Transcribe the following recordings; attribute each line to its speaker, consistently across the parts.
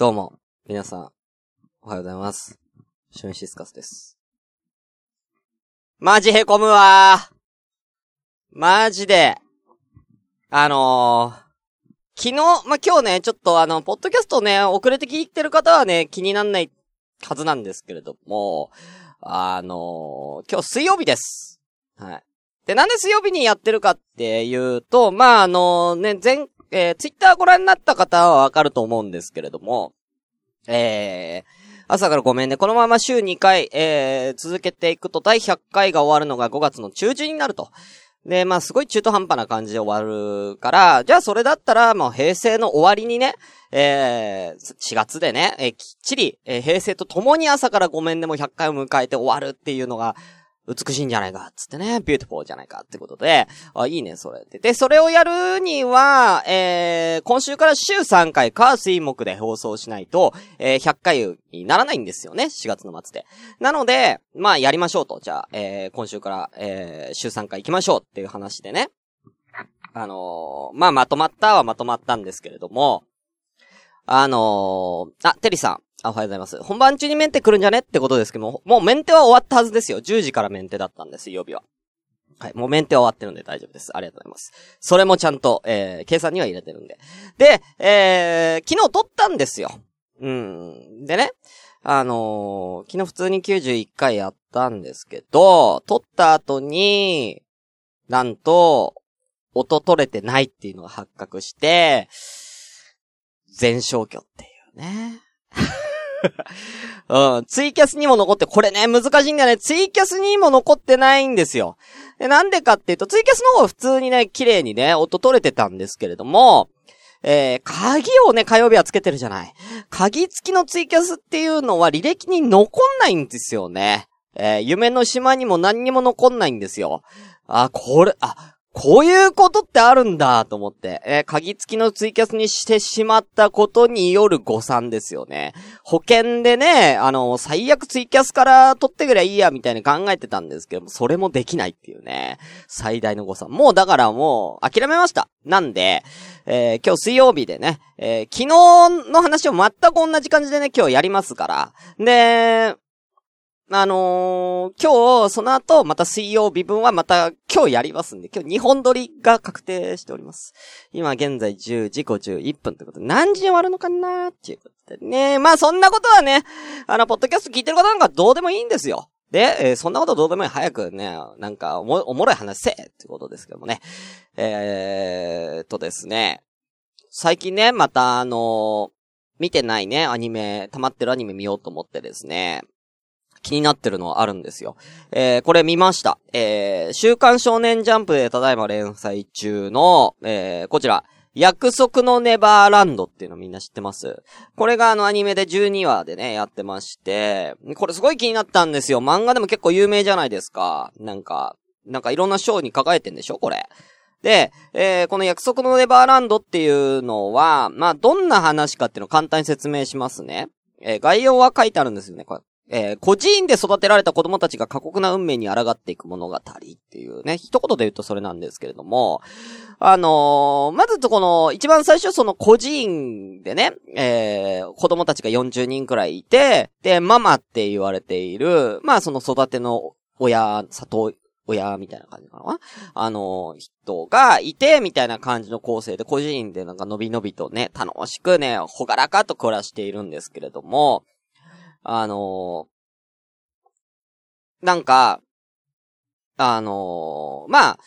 Speaker 1: どうも、皆さん、おはようございます。シュンシスカスです。マジへこむわー。マジで。あのー、昨日、まあ、今日ね、ちょっとあの、ポッドキャストね、遅れて聞いてる方はね、気になんないはずなんですけれども、あのー、今日水曜日です。はい。で、なんで水曜日にやってるかっていうと、まあ、あのね、前、えー、ツイッターご覧になった方はわかると思うんですけれども、えー、朝からごめんね。このまま週2回、えー、続けていくと第100回が終わるのが5月の中旬になると。で、まあ、すごい中途半端な感じで終わるから、じゃあそれだったら、もう平成の終わりにね、えー、4月でね、えーきっちり、えー平成と共に朝からごめんねも100回を迎えて終わるっていうのが、美しいんじゃないか、つってね、 beautiful じゃないかってことで、あ、いいね、それって。で、それをやるには、えー、今週から週3回、火水木で放送しないと、えー、100回にならないんですよね、4月の末で。なので、まあ、やりましょうと。じゃあ、えー、今週から、えー、週3回行きましょうっていう話でね。あのー、まあ、まとまったはまとまったんですけれども、あのー、あ、テリーさん。あ、おはようございます。本番中にメンテ来るんじゃねってことですけども、もうメンテは終わったはずですよ。10時からメンテだったんです、曜日は。はい、もうメンテは終わってるんで大丈夫です。ありがとうございます。それもちゃんと、えー、計算には入れてるんで。で、えー、昨日撮ったんですよ。うん。でね、あのー昨日普通に91回やったんですけど、撮った後に、なんと、音取れてないっていうのが発覚して、全消去っていうね。うん。ツイキャスにも残って、これね、難しいんだよね。ツイキャスにも残ってないんですよ。なんでかっていうと、ツイキャスの方は普通にね、綺麗にね、音取れてたんですけれども、えー、鍵をね、火曜日はつけてるじゃない。鍵付きのツイキャスっていうのは履歴に残んないんですよね。えー、夢の島にも何にも残んないんですよ。あ、これ、あ、こういうことってあるんだと思って、えー鍵付きのツイキャスにしてしまったことによる誤算ですよね。保険でね、あの、最悪ツイキャスから取ってくりゃいいや、みたいに考えてたんですけども、それもできないっていうね。最大の誤算。もうだからもう、諦めました。なんで、えー今日水曜日でね、えー昨日の話を全く同じ感じでね、今日やりますから。で、あのー今日、その後、また水曜日分はまた今日やりますんで、今日2本撮りが確定しております。今現在10時51分ということで、何時に終わるのかなーっていうことでね。まあそんなことはね、あの、ポッドキャスト聞いてる方なんかどうでもいいんですよ。で、えーそんなことどうでもいい。早くね、なんかおも、おもろい話せえってことですけどもね。えーっとですね。最近ね、またあの見てないね、アニメ、溜まってるアニメ見ようと思ってですね。気になってるのはあるんですよ。えー、これ見ました。えー、週刊少年ジャンプでただいま連載中の、えー、こちら、約束のネバーランドっていうのみんな知ってます？これがあのアニメで12話でね、やってまして、これすごい気になったんですよ。漫画でも結構有名じゃないですか。なんか、なんかいろんな賞に抱えてんでしょ？これ。で、えー、この約束のネバーランドっていうのは、まあ、どんな話かっていうのを簡単に説明しますね。えー概要は書いてあるんですよね。これえー孤児院で育てられた子供たちが過酷な運命に抗っていく物語っていうね、一言で言うとそれなんですけれども、あのーまずこの、一番最初その孤児院でね、えー子供たちが40人くらいいて、で、ママって言われている、まあその育ての親、里親みたいな感じかな。あの、人がいて、みたいな感じの構成で、孤児院でなんかのびのびとね、楽しくね、ほがらかと暮らしているんですけれども、あのなんか、あのまあ、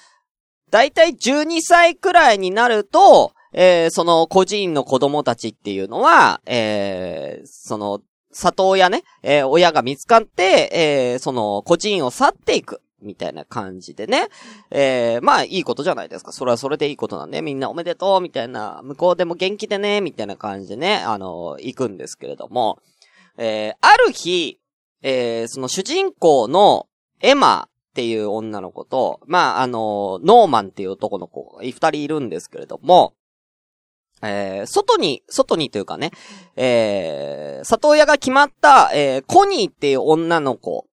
Speaker 1: だいたい12歳くらいになると、えーその孤児院の子供たちっていうのは、えーその、里親ね、えー親が見つかって、えーその孤児院を去っていく。みたいな感じでね。えーまあ、いいことじゃないですか。それはそれでいいことなんで、みんなおめでとう、みたいな、向こうでも元気でね、みたいな感じでね、あの行くんですけれども、えーある日、えーその主人公のエマっていう女の子と、まあ、あのノーマンっていう男の子二人いるんですけれども、えー外に、外にというかね、えー里親が決まった、えーコニーっていう女の子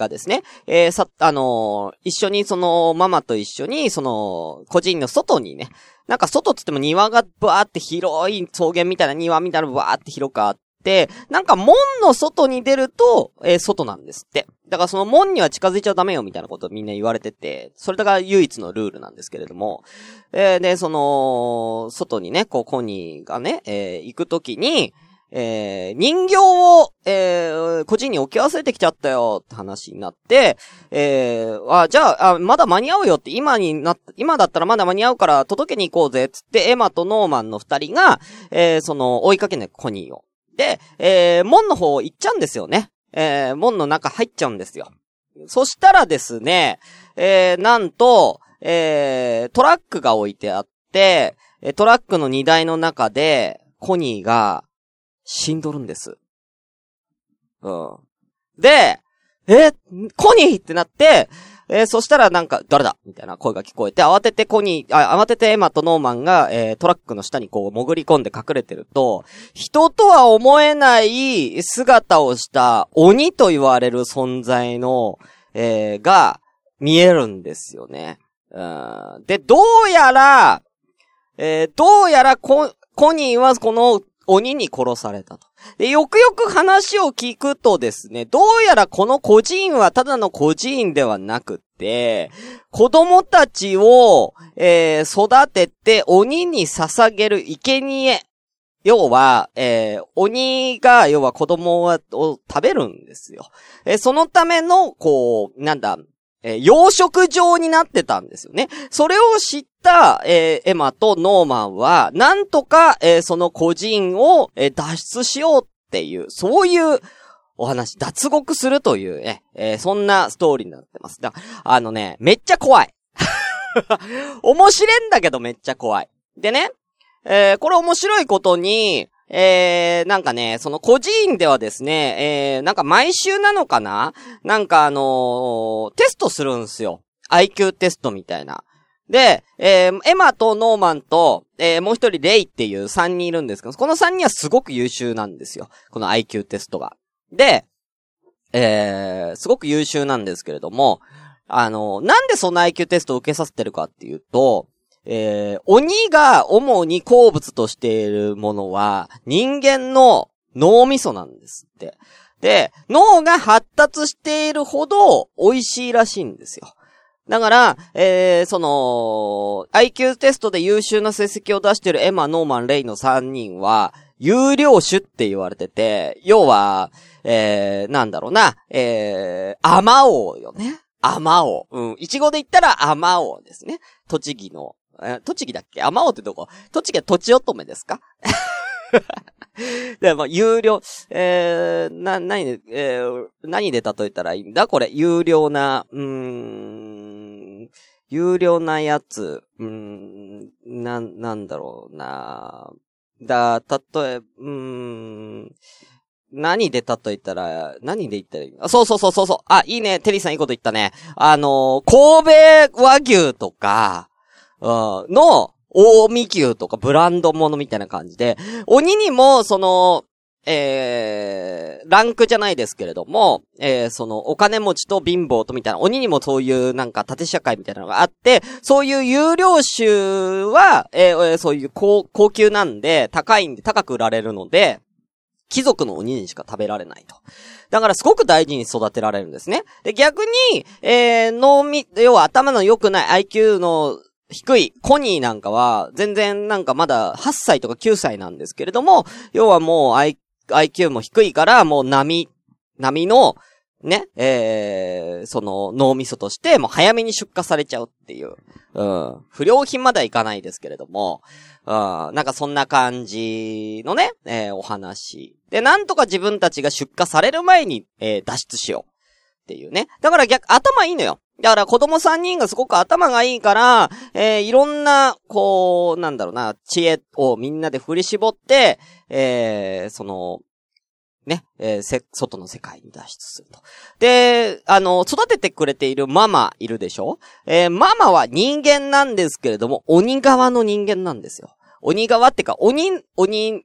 Speaker 1: がですね、えー、さ、あのー、一緒にその、ママと一緒に、その、個人の外にね、なんか外つっても庭がバーって広い草原みたいな庭みたいなバーって広くあって、なんか門の外に出ると、えー、外なんですって。だからその門には近づいちゃダメよみたいなことみんな言われてて、それだから唯一のルールなんですけれども、えー、で、その、外にね、こう、コニーがね、えー、行くときに、えー、人形を、えー、個人に置き忘れてきちゃったよって話になって、えー、あ、じゃあ、あ、まだ間に合うよって今にな、今だったらまだ間に合うから届けに行こうぜっつってエマとノーマンの二人が、えー、その、追いかけね、コニーを。で、えー、門の方行っちゃうんですよね。えー、門の中入っちゃうんですよ。そしたらですね、えー、なんと、えー、トラックが置いてあって、トラックの荷台の中で、コニーが、死んどるんです。うん。で、えコニーってなって、えー、そしたらなんか、誰だみたいな声が聞こえて、慌ててコニー、あ、慌ててエマとノーマンが、えー、トラックの下にこう潜り込んで隠れてると、人とは思えない姿をした鬼と言われる存在の、えー、が見えるんですよね。うん。で、どうやら、えー、どうやらコ、コニーはこの鬼に殺されたと。で、よくよく話を聞くとですね、どうやらこの孤児院はただの孤児院ではなくて、子供たちを、えー、育てて鬼に捧げる生贄。要は、えー、鬼が、要は子供を食べるんですよ。えー、そのための、こう、なんだ、えー、養殖場になってたんですよね。それを知った、えー、エマとノーマンは、なんとか、えー、その個人を、え脱出しようっていう、そういうお話、脱獄するという、ね、えそんなストーリーになってます。だあのね、めっちゃ怖い。面白いんだけどめっちゃ怖い。でね、えこれ面白いことに、えー、なんかね、その個人ではですね、えー、なんか毎週なのかな？なんかあのー、テストするんすよ。IQ テストみたいな。で、えー、エマとノーマンと、えー、もう一人レイっていう三人いるんですけど、この三人はすごく優秀なんですよ。この IQ テストが。で、えー、すごく優秀なんですけれども、あの、なんでその IQ テストを受けさせてるかっていうと、えー、鬼が主に好物としているものは、人間の脳みそなんですって。で、脳が発達しているほど美味しいらしいんですよ。だから、えー、その、IQ テストで優秀な成績を出しているエマ、ノーマン、レイの3人は、優良種って言われてて、要は、えー、なんだろうな、えー、あまおうよね。あまおう。うん。いちごで言ったらあまおうですね。栃木のえ、栃木だっけ？あまおうってどこ？栃木は栃乙女ですか？で、も、優良、えー、な、何で、えー、何で例えたらいいんだ？これ、有料な、うーん、有料なやつ、うん、な、なんだろうな。だ、たとえ、うん、何で例えたら、何で言ったらいいあ、そうそうそうそうそう。あ、いいね。テリーさんいいこと言ったね。あのー、神戸和牛とか、の、大味牛とかブランドものみたいな感じで、鬼にも、その、えー、ランクじゃないですけれども、えー、その、お金持ちと貧乏とみたいな、鬼にもそういうなんか縦社会みたいなのがあって、そういう有料種は、えー、そういう高、高級なんで、高いんで、高く売られるので、貴族の鬼にしか食べられないと。だからすごく大事に育てられるんですね。で、逆に、えー、脳み、要は頭の良くない IQ の低い、コニーなんかは、全然なんかまだ8歳とか9歳なんですけれども、要はもう IQ、IQ も低いから、もう波、波の、ね、えー、その脳みそとして、もう早めに出荷されちゃうっていう。うん。不良品まではいかないですけれども、うん。なんかそんな感じのね、えー、お話。で、なんとか自分たちが出荷される前に、えー、脱出しよう。っていうね。だから逆、頭いいのよ。だから子供3人がすごく頭がいいから、えー、いろんな、こう、なんだろうな、知恵をみんなで振り絞って、えー、その、ね、えー、せ、外の世界に脱出すると。で、あの、育ててくれているママいるでしょ？えー、ママは人間なんですけれども、鬼側の人間なんですよ。鬼側ってか、鬼、鬼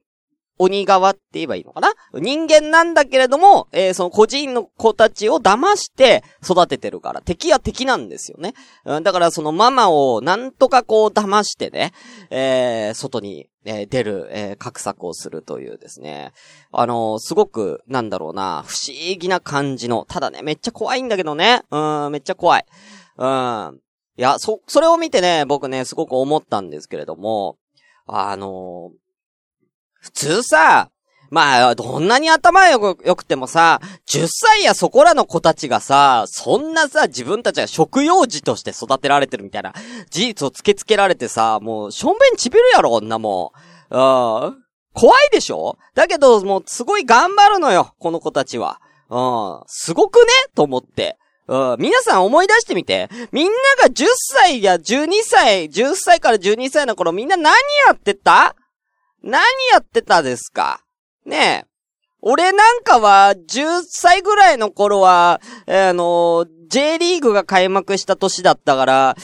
Speaker 1: 鬼側って言えばいいのかな？人間なんだけれども、えー、その個人の子たちを騙して育ててるから、敵は敵なんですよね。うん、だからそのママをなんとかこう騙してね、えー、外に、えー、出る、えー、格策をするというですね。あのー、すごく、なんだろうな、不思議な感じの、ただね、めっちゃ怖いんだけどね。うん、めっちゃ怖い。うん。いや、そ、それを見てね、僕ね、すごく思ったんですけれども、あのー普通さ、まあ、どんなに頭よく、よくてもさ、10歳やそこらの子たちがさ、そんなさ、自分たちが食用児として育てられてるみたいな事実を突きつけられてさ、もう、しょんべんちびるやろ、こんなもん。うん。怖いでしょ？だけど、もう、すごい頑張るのよ、この子たちは。うん。すごくね？と思って。うん。皆さん思い出してみて。みんなが10歳や12歳、10歳から12歳の頃みんな何やってた？何やってたですか？ねえ。俺なんかは、10歳ぐらいの頃は、あの、J リーグが開幕した年だったから、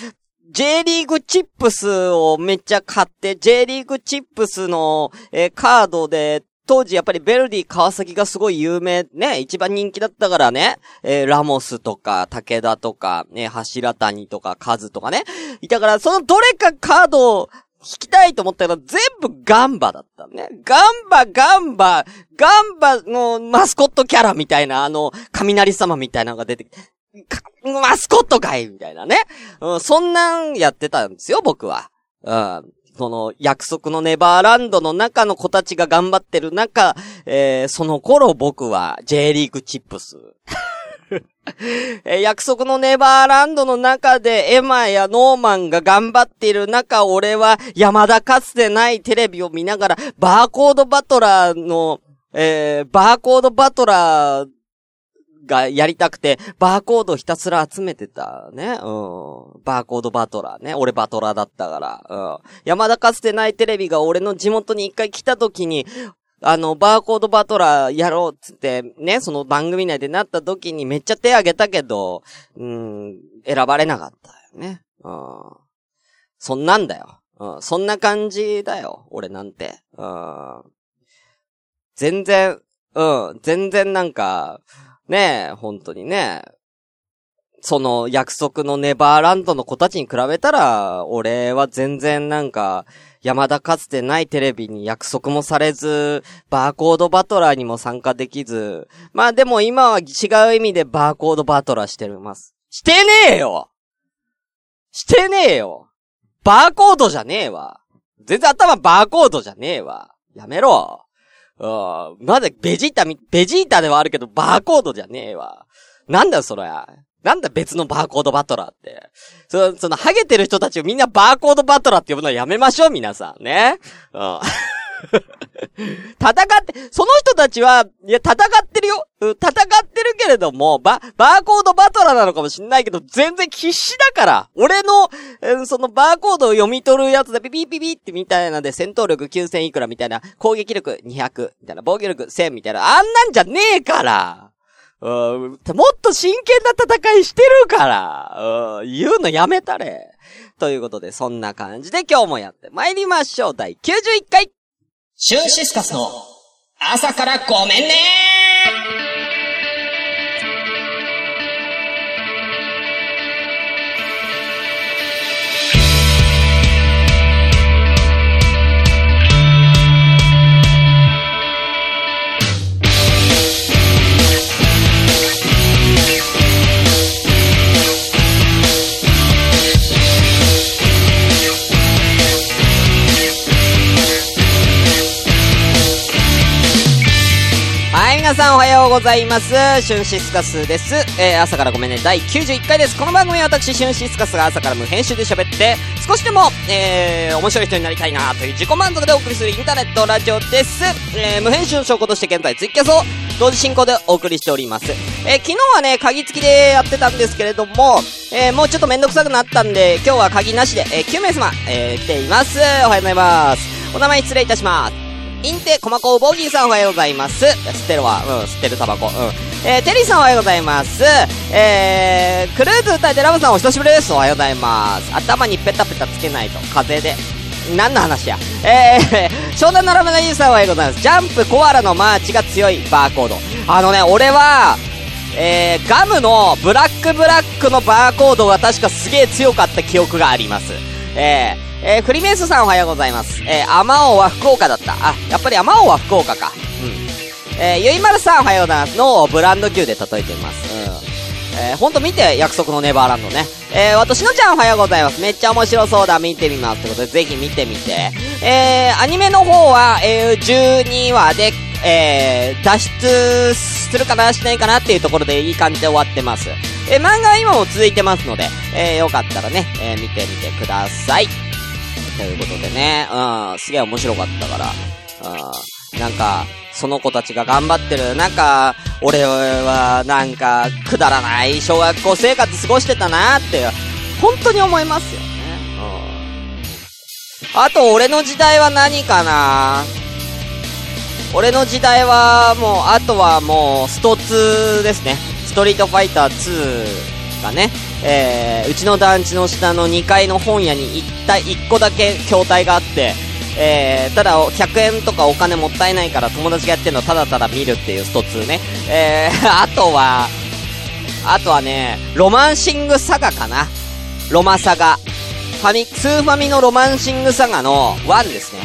Speaker 1: J リーグチップスをめっちゃ買って、J リーグチップスの、えー、カードで、当時やっぱりベルディ川崎がすごい有名、ね、一番人気だったからね、えー、ラモスとか、武田とか、ね、柱谷とか、カズとかね、いたから、そのどれかカードを弾きたいと思ったら全部ガンバだったね。ガンバ、ガンバ、ガンバのマスコットキャラみたいな、あの、雷様みたいなのが出てきて、マスコットかいみたいなね。うん、そんなんやってたんですよ、僕は。うん。その、約束のネバーランドの中の子たちが頑張ってる中、えー、その頃僕は J リーグチップス。え約束のネバーランドの中でエマやノーマンが頑張っている中、俺は山田かつてないテレビを見ながら、バーコードバトラーの、えー、バーコードバトラーがやりたくて、バーコードひたすら集めてたね。うん。バーコードバトラーね。俺バトラーだったから。うん。山田かつてないテレビが俺の地元に一回来た時に、あの、バーコードバトラーやろうっつって、ね、その番組内でなった時にめっちゃ手挙げたけど、うん、選ばれなかったよね。うん。そんなんだよ。うん、そんな感じだよ、俺なんて。うん。全然、うん、全然なんか、ねえ、本当にね、その約束のネバーランドの子たちに比べたら、俺は全然なんか、山田かつてないテレビに約束もされず、バーコードバトラーにも参加できず、まあでも今は違う意味でバーコードバトラーしてます。してねえよしてねえよバーコードじゃねえわ。全然頭バーコードじゃねえわ。やめろ。うん。まだベジータみ、ベジータではあるけど、バーコードじゃねえわ。なんだよ、それ。なんだ別のバーコードバトラーって。その、その、ハゲてる人たちをみんなバーコードバトラーって呼ぶのはやめましょう、皆さん。ね。うん。戦って、その人たちは、いや、戦ってるよ。戦ってるけれども、バ、バーコードバトラーなのかもしんないけど、全然必死だから。俺の、えー、そのバーコードを読み取るやつでピピピピってみたいなで、戦闘力9000いくらみたいな、攻撃力200みたいな、防御力1000みたいな、あんなんじゃねえからうん、もっと真剣な戦いしてるから、うん、言うのやめたれ。ということで、そんな感じで今日もやって参りましょう。第91回。
Speaker 2: シューシスカスの朝からごめんね
Speaker 1: 皆さんおはようございます。シュンシスカスです。えー、朝からごめんね、第91回です。この番組は私、シュンシスカスが朝から無編集で喋って、少しでも、えー、面白い人になりたいなという自己満足でお送りするインターネットラジオです。えー、無編集の証拠として現在ツイッキャスを同時進行でお送りしております。えー、昨日はね、鍵付きでやってたんですけれども、えー、もうちょっとめんどくさくなったんで、今日は鍵なしで、えー、9名様、えー、来ています。おはようございます。お名前失礼いたします。インテ、コマコウボギーさんおはようございます。吸ってるわ。うん、吸ってるタバコ。うん。えー、テリーさんおはようございます。えー、クルーズ歌いてラブさんお久しぶりです。おはようございます。頭にペタペタつけないと。風で。何の話や。えー、湘南のラムナユーさんおはようございます。ジャンプコアラのマーチが強いバーコード。あのね、俺は、えー、ガムのブラックブラックのバーコードが確かすげえ強かった記憶があります。えー、えー、フリメイスさんおはようございます。えー、アマオは福岡だった。あ、やっぱりアマオは福岡か。うん。えー、ゆいまるさんおはようございます。のブランド牛で例えています。うん。えー、ほんと見て、約束のネバーランドね。えー、私のちゃんおはようございます。めっちゃ面白そうだ、見てみます。ということで、ぜひ見てみて。えー、アニメの方は、えー、12話で、えー、脱出するかな、しないかなっていうところでいい感じで終わってます。えー、漫画は今も続いてますので、えー、よかったらね、えー、見てみてください。ということでね、うん、すげえ面白かったから、うん、なんか、その子たちが頑張ってる。なんか、俺は、なんか、くだらない小学校生活過ごしてたなって、本当に思いますよね。うん。あと、俺の時代は何かな？俺の時代は、もう、あとはもう、スト2ですね。ストリートファイター2がね、えー、うちの団地の下の2階の本屋に1体、1個だけ筐体があって、えー、ただ、100円とかお金もったいないから友達がやってるのただただ見るっていうスト2ね。えー、あとは、あとはね、ロマンシングサガかな。ロマサガ。ファミ、スーファミのロマンシングサガの1ですね。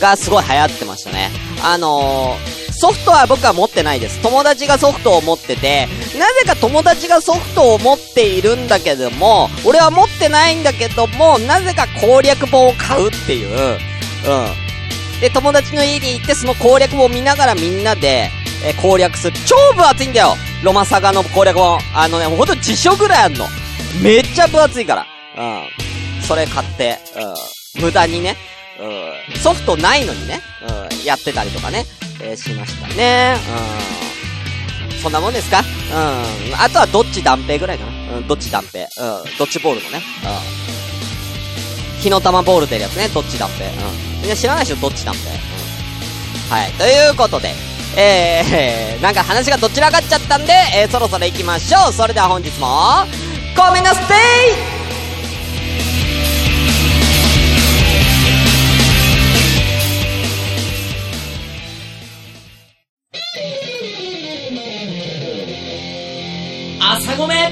Speaker 1: がすごい流行ってましたね。あのー、ソフトは僕は持ってないです。友達がソフトを持ってて、なぜか友達がソフトを持っているんだけども、俺は持ってないんだけども、なぜか攻略本を買うっていう、うん。で、友達の家に行ってその攻略本を見ながらみんなで、え、攻略する。超分厚いんだよロマサガの攻略本。あのね、ほんと辞書ぐらいあんの。めっちゃ分厚いから。うん。それ買って、うん。無駄にね、うん、ソフトないのにね、うん、やってたりとかね、えー、しましたね。うん。そんなもんですか？うん。あとはどっち断平ぐらいかな。うん、どっち断平。うん、ドッジボールのね。うん。火の玉ボール出るやつね、どっち断平。うん。みんな知らないでしょ、どっち断平。うん。はい。ということで、えー、なんか話がどちらかっちゃったんで、えー、そろそろ行きましょう。それでは本日も、ごめんなさい
Speaker 2: 朝ごめ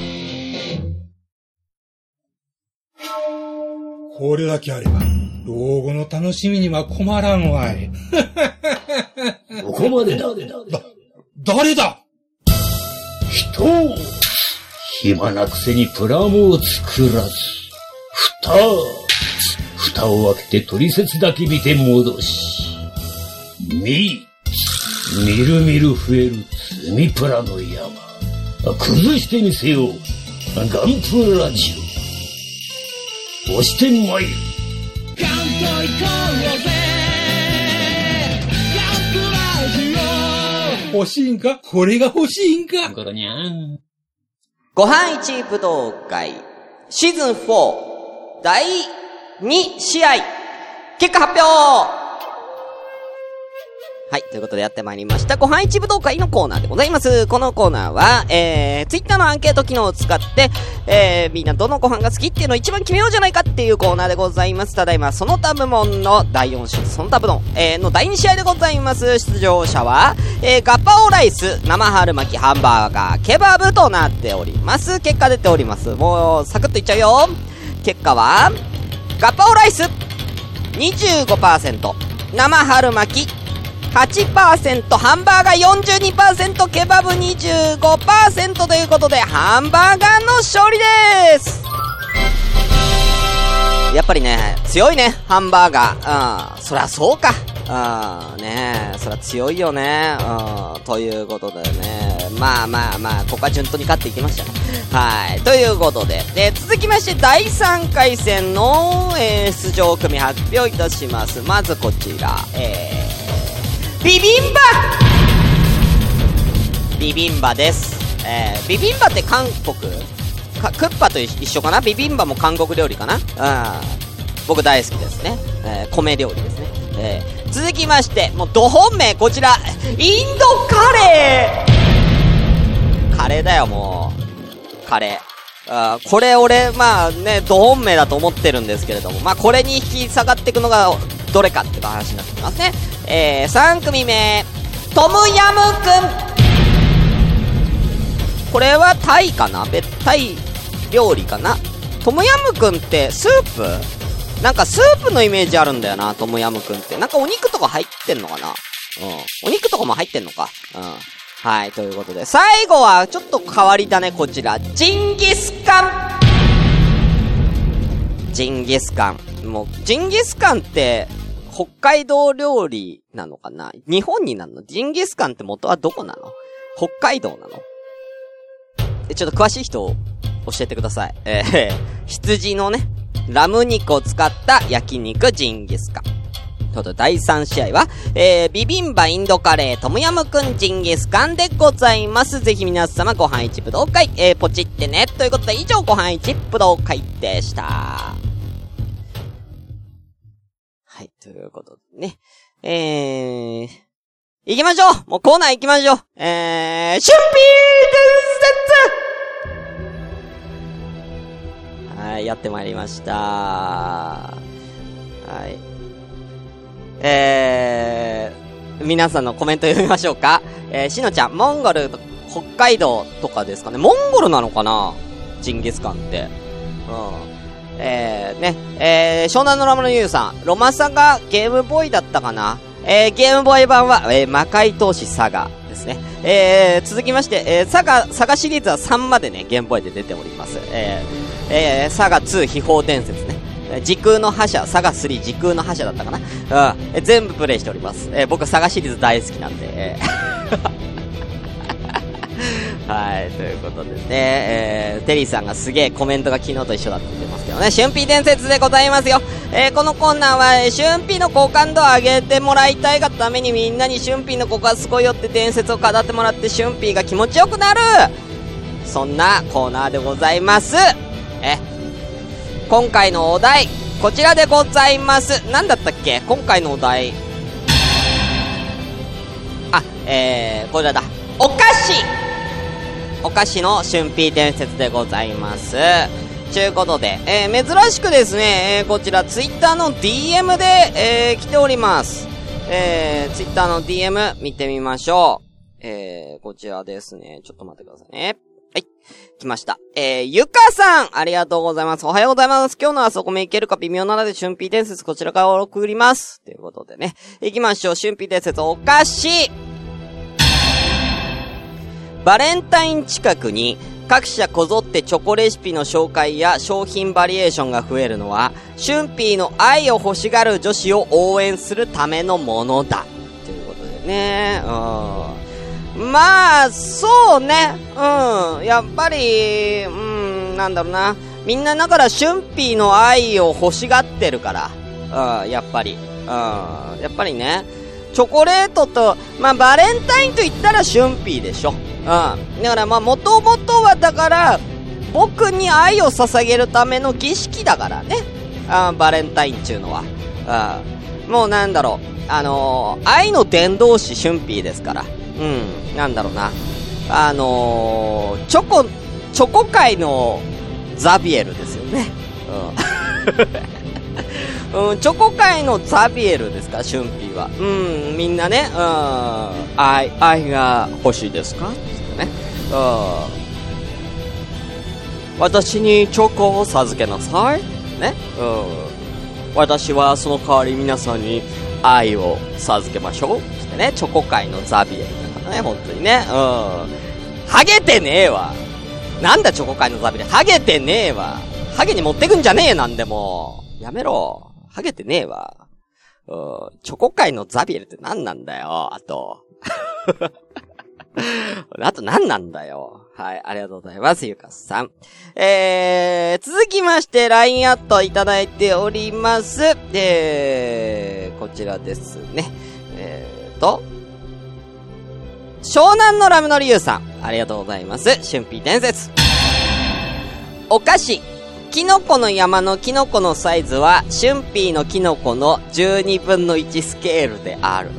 Speaker 3: これだけあれば、老後の楽しみには困らんわい。
Speaker 4: ここまでだ。
Speaker 3: だ、誰だ？
Speaker 4: 人を、暇なくせにプラモを作らず、蓋、蓋を開けて取説だけ見て戻し、み、みるみる増える積みプラの山。崩してみせよう。ガンプラジオ。押してまいる。ガンと行こう。ぜ。
Speaker 3: ガンプラジオ。欲しいんかこれが欲しいんか
Speaker 2: ゴロニャン。
Speaker 1: ご飯一武道会、シーズン4、第2試合、結果発表はい。ということでやってまいりました。ご飯一武道会のコーナーでございます。このコーナーは、えー、ツイッターのアンケート機能を使って、えー、みんなどのご飯が好きっていうのを一番決めようじゃないかっていうコーナーでございます。ただいま、その他部門の第4種、その他部門、えー、の第2試合でございます。出場者は、えー、ガパオライス、生春巻き、ハンバーガー、ケバブとなっております。結果出ております。もう、サクッといっちゃうよ。結果は、ガパオライス、25%、生春巻き、8%、ハンバーガー42%、ケバブ25%ということで、ハンバーガーの勝利ですやっぱりね、強いね、ハンバーガー。うん、そりゃそうか。うん、ねそりゃ強いよね。うん、ということでね。まあまあまあ、ここは順当に勝っていきましたね。はい。ということで、で、続きまして、第3回戦の、えー、出場組発表いたします。まずこちら、えー、ビビンバビビンバです。えー、ビビンバって韓国か、クッパと一緒かな？ビビンバも韓国料理かな？うん。僕大好きですね。えー、米料理ですね。えー、続きまして、もう、ど本命、こちら、インドカレーカレーだよ、もう。カレー。あこれ俺、まあね、ド本命だと思ってるんですけれども、まあこれに引き下がっていくのが、どれかっていう話になってきますね。えー、3組目、トムヤムくん。これはタイかな？別タイ料理かな？トムヤムくんってスープ？なんかスープのイメージあるんだよな、トムヤムくんって。なんかお肉とか入ってんのかな？うん。お肉とかも入ってんのかうん。はい、ということで。最後は、ちょっと変わりだね、こちら。ジンギスカンジンギスカン。もう、ジンギスカンって、北海道料理なのかな？日本になるの？ジンギスカンって元はどこなの？北海道なの？え、ちょっと詳しい人を、教えてください。えー、羊のね、ラム肉を使った焼肉ジンギスカン。ちょっと第3試合は、えー、ビビンバインドカレートムヤムクンジンギスカンでございます。ぜひ皆様ご飯一武道会、えー、ポチってね。ということで以上ご飯一武道会でした。はい、ということでね。えー、行きましょうもうコーナー行きましょうえー、シュンピー伝説はい、やってまいりました。はい。えー、皆さんのコメント読みましょうか。えー、しのちゃん、モンゴル、北海道とかですかね。モンゴルなのかな？ジンギスカンって。うん。えー、ね、えー、湘南のラムのユウさん、ロマサがゲームボーイだったかな？えー、ゲームボーイ版は、えー、魔界闘士サガですね。えー、続きまして、えー、サガ、サガシリーズは3までね、ゲームボーイで出ております。えー、えー、サガ2秘宝伝説ね。時空の覇者、サガ3時空の覇者だったかな？うん。え全部プレイしております。えー、僕、サガシリーズ大好きなんで、えーはい、ということでね、えー、テリーさんがすげえコメントが昨日と一緒だって言ってますけどね、春辟伝説でございますよ。えー、このコーナーは、えー、春辟の好感度を上げてもらいたいがためにみんなに春辟のここがすごいよって伝説を語ってもらって春辟が気持ちよくなるそんなコーナーでございます。え、今回のお題、こちらでございます。何だったっけ？今回のお題。あ、えー、こちらだ。お菓子お菓子の春辟伝説でございます。ちゅうことで、えー、珍しくですね、えー、こちらツイッターの DM で、えー、来ております。えー、ツイッターの DM 見てみましょう。えー、こちらですね。ちょっと待ってくださいね。はい。来ました。えー、ゆかさんありがとうございます。おはようございます。今日のあそこめいけるか微妙なので、春辟伝説こちらから送ります。ということでね。行きましょう。春辟伝説お菓子バレンタイン近くに各社こぞってチョコレシピの紹介や商品バリエーションが増えるのは、シュンピーの愛を欲しがる女子を応援するためのものだ。ということでね、うん。まあ、そうね、うん。やっぱり、うん、なんだろうな。みんなだからシュンピーの愛を欲しがってるから。うん、やっぱり。うん。やっぱりね。チョコレートと、まあ、バレンタインと言ったらシュンピーでしょ。うん。だからま、もともとはだから、僕に愛を捧げるための儀式だからね。あバレンタインっちゅうのは。うん。もうなんだろう。あのー、愛の伝道師春ーですから。うん。なんだろうな。あのー、チョコ、チョコ界のザビエルですよね。うん。うん、チョコ界のザビエルですか、春ーは。うん、みんなね、うん、愛、愛が欲しいですか？ね。うん。私にチョコを授けなさい。ね。うん。私はその代わり皆さんに愛を授けましょう。ってね、チョコ界のザビエルだからね、本当にね。うん。ハゲてねえわ。なんだチョコ界のザビエル。ハゲてねえわ。ハゲに持ってくんじゃねえなんでも。やめろ。ハゲてねえわ。うん。チョコ界のザビエルって何なんだよ、あと。あと何なんだよ。はい、ありがとうございます、ゆかさん。えー、続きまして、LINE アットいただいております。えー、こちらですね。えーと、湘南のラムのリユさん、ありがとうございます。春辟伝説。お菓子。キノコの山のキノコのサイズは、春辟のキノコの12分の1スケールである。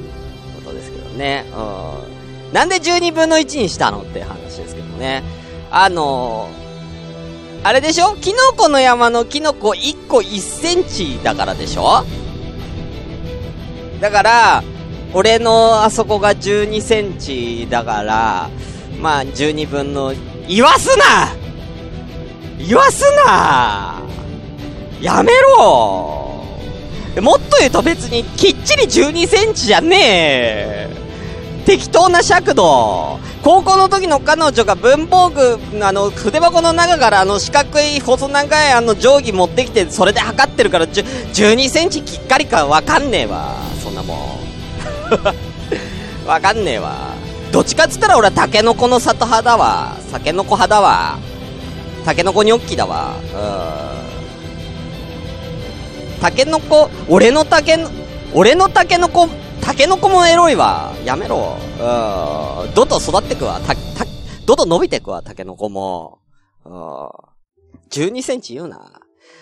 Speaker 1: ことですけどね。うん。なんで12分の1にしたのって話ですけどね。あのー、あれでしょ？キノコの山のキノコ1個1センチだからでしょ？だから、俺のあそこが12センチだから、まあ、12分の、言わすな言わすなやめろもっと言うと別にきっちり12センチじゃねえ適当な尺度高校の時の彼女が文房具、あの、筆箱の中からあの四角い細長いあの定規持ってきて、それで測ってるから、12センチきっかりかわかんねえわ。そんなもん。わかんねえわ。どっちかっつったら俺はタケノコの里派だわ。タケノコ派だわ。タケノコニョッキだわ。うん。タケノコ、俺のタケノ、俺のタケノコ、タケノコもエロいわ。やめろ。うん。どんどん育ってくわ。た、た、どんどん伸びてくわ、タケノコも。うん。12センチ言うな。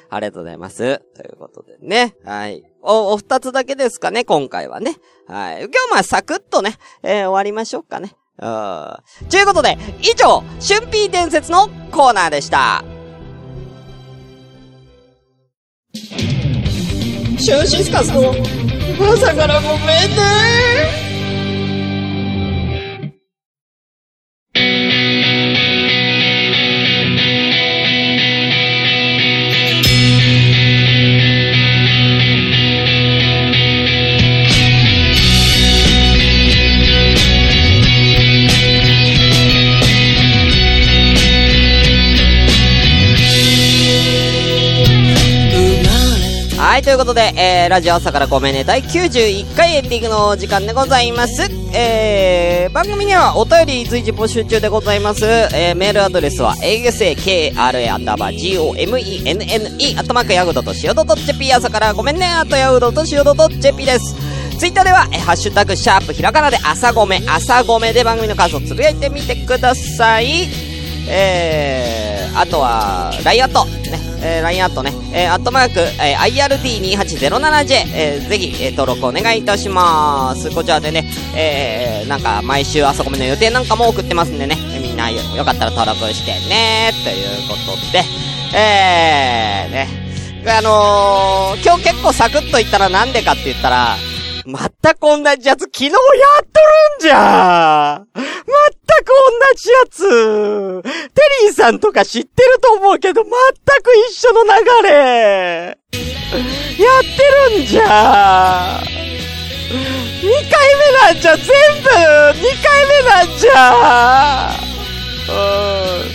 Speaker 1: ありがとうございます。ということでね。はい。お、お二つだけですかね、今回はね。はい。今日まあサクッとね、えー終わりましょうかね。うん。ということで、以上、春ピー伝説のコーナーでした。シュンシスカスの朝からごめんねことで、えー、ラジオ朝からごめんね、第91回エンディングの時間でございます。えー、番組にはお便り随時募集中でございます。えー、メールアドレスは、asakra アンダーバー gomenne アットマークヤフドとしおどと .jp 朝からごめんね、あとヤフドとしおどと jp です。ツイッターでは、えーハッシュタグ、シャープ、ひらがなで朝ごめ、朝ごめで番組の感想つぶやいてみてください。えー、あとは、ライアット、ね、えー、ラインアットね、えー、アットマーク、えー、IRD2807J、えー、ぜひ、えー、登録お願いいたします。こちらでね、えー、なんか、毎週あそこめの予定なんかも送ってますんでね、みんなよ、よかったら登録してね、ということで、えー、ね、あのー、今日結構サクッと行ったらなんでかって言ったら、全く同じやつ昨日やっとるんじゃ。全く同じやつ。テリーさんとか知ってると思うけど、全く一緒の流れ。やってるんじゃ。二回目なんじゃ全部。二回目なんじゃ。うん。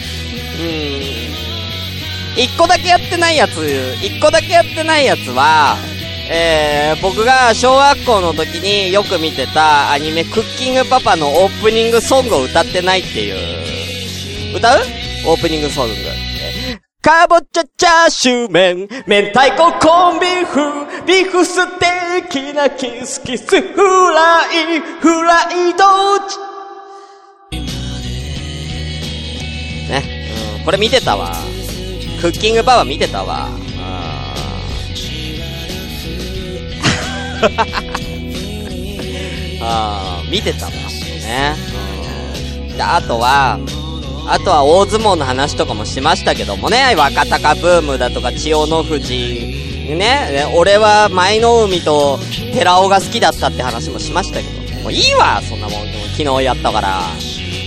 Speaker 1: うん。一個だけやってないやつ、一個だけやってないやつは、えー、僕が小学校の時によく見てたアニメクッキングパパのオープニングソングを歌ってないっていう。歌う？オープニングソング。かぼちゃチャーシュー麺、明太子コンビーフ、ビーフステーキなキスキスフライ、フライドね、うん、これ見てたわ。クッキングパパ見てたわ。あ見てたわ。ね。うん。で、あとは、あとは大相撲の話とかもしましたけどもね、若隆ブームだとか千代の富士、ね、ね俺は舞の海と寺尾が好きだったって話もしましたけど、もういいわ、そんなもん、昨日やったから。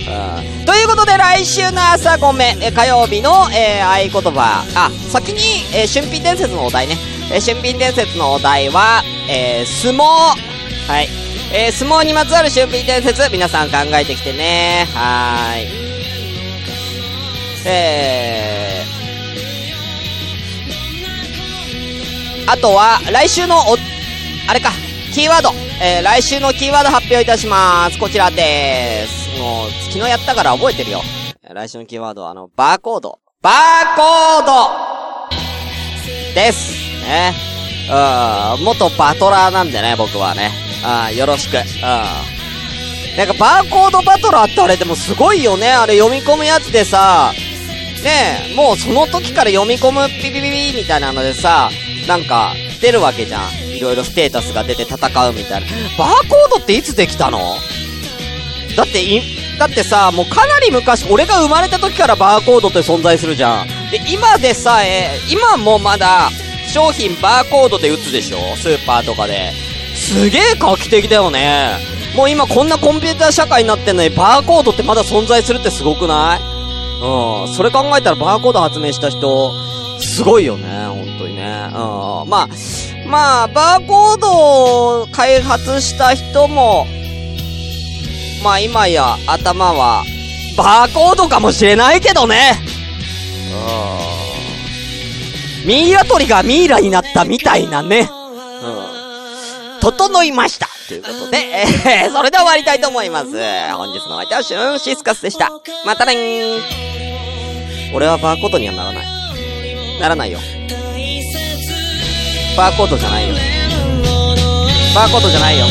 Speaker 1: うん。ということで来週の朝ごめん、え火曜日の、えー、合言葉、あ、先に、えー、春品伝説のお題ね。えー、春品伝説のお題は、えー、相撲。はい。えー、相撲にまつわる春品伝説、皆さん考えてきてね。はーい。えー、あとは、来週のお、あれか、キーワード。えー、来週のキーワード発表いたします。こちらです。もう、昨日やったから覚えてるよ。来週のキーワードは、あの、バーコード。バーコードです。ね。うん、元バトラーなんでね、僕はね。うん、よろしく。うん。なんかバーコードバトラーってあれでもすごいよね。あれ読み込むやつでさ、ねえ、もうその時から読み込むピピピピみたいなのでさ、なんか出るわけじゃん。いろいろステータスが出て戦うみたいな。バーコードっていつできたの？だってい、だってさ、もうかなり昔、俺が生まれた時からバーコードって存在するじゃん。で、今でさえ、今もまだ、商品バーコードで打つでしょ？スーパーとかで。すげえ画期的だよね。もう今こんなコンピューター社会になってんのに、バーコードってまだ存在するってすごくない？うん。それ考えたらバーコード発明した人、すごいよね、本当にね。うん。まあ、まあ、バーコードを開発した人も、まあ今や頭は、バーコードかもしれないけどね。うん。ミイラ取りがミイラになったみたいなね。うん。整いましたということで、えー、それでは終わりたいと思います。本日のお相手はシュンシスカスでした。またねー俺はバーコードにはならない。ならないよ。バーコードじゃないよ。バーコードじゃないよ。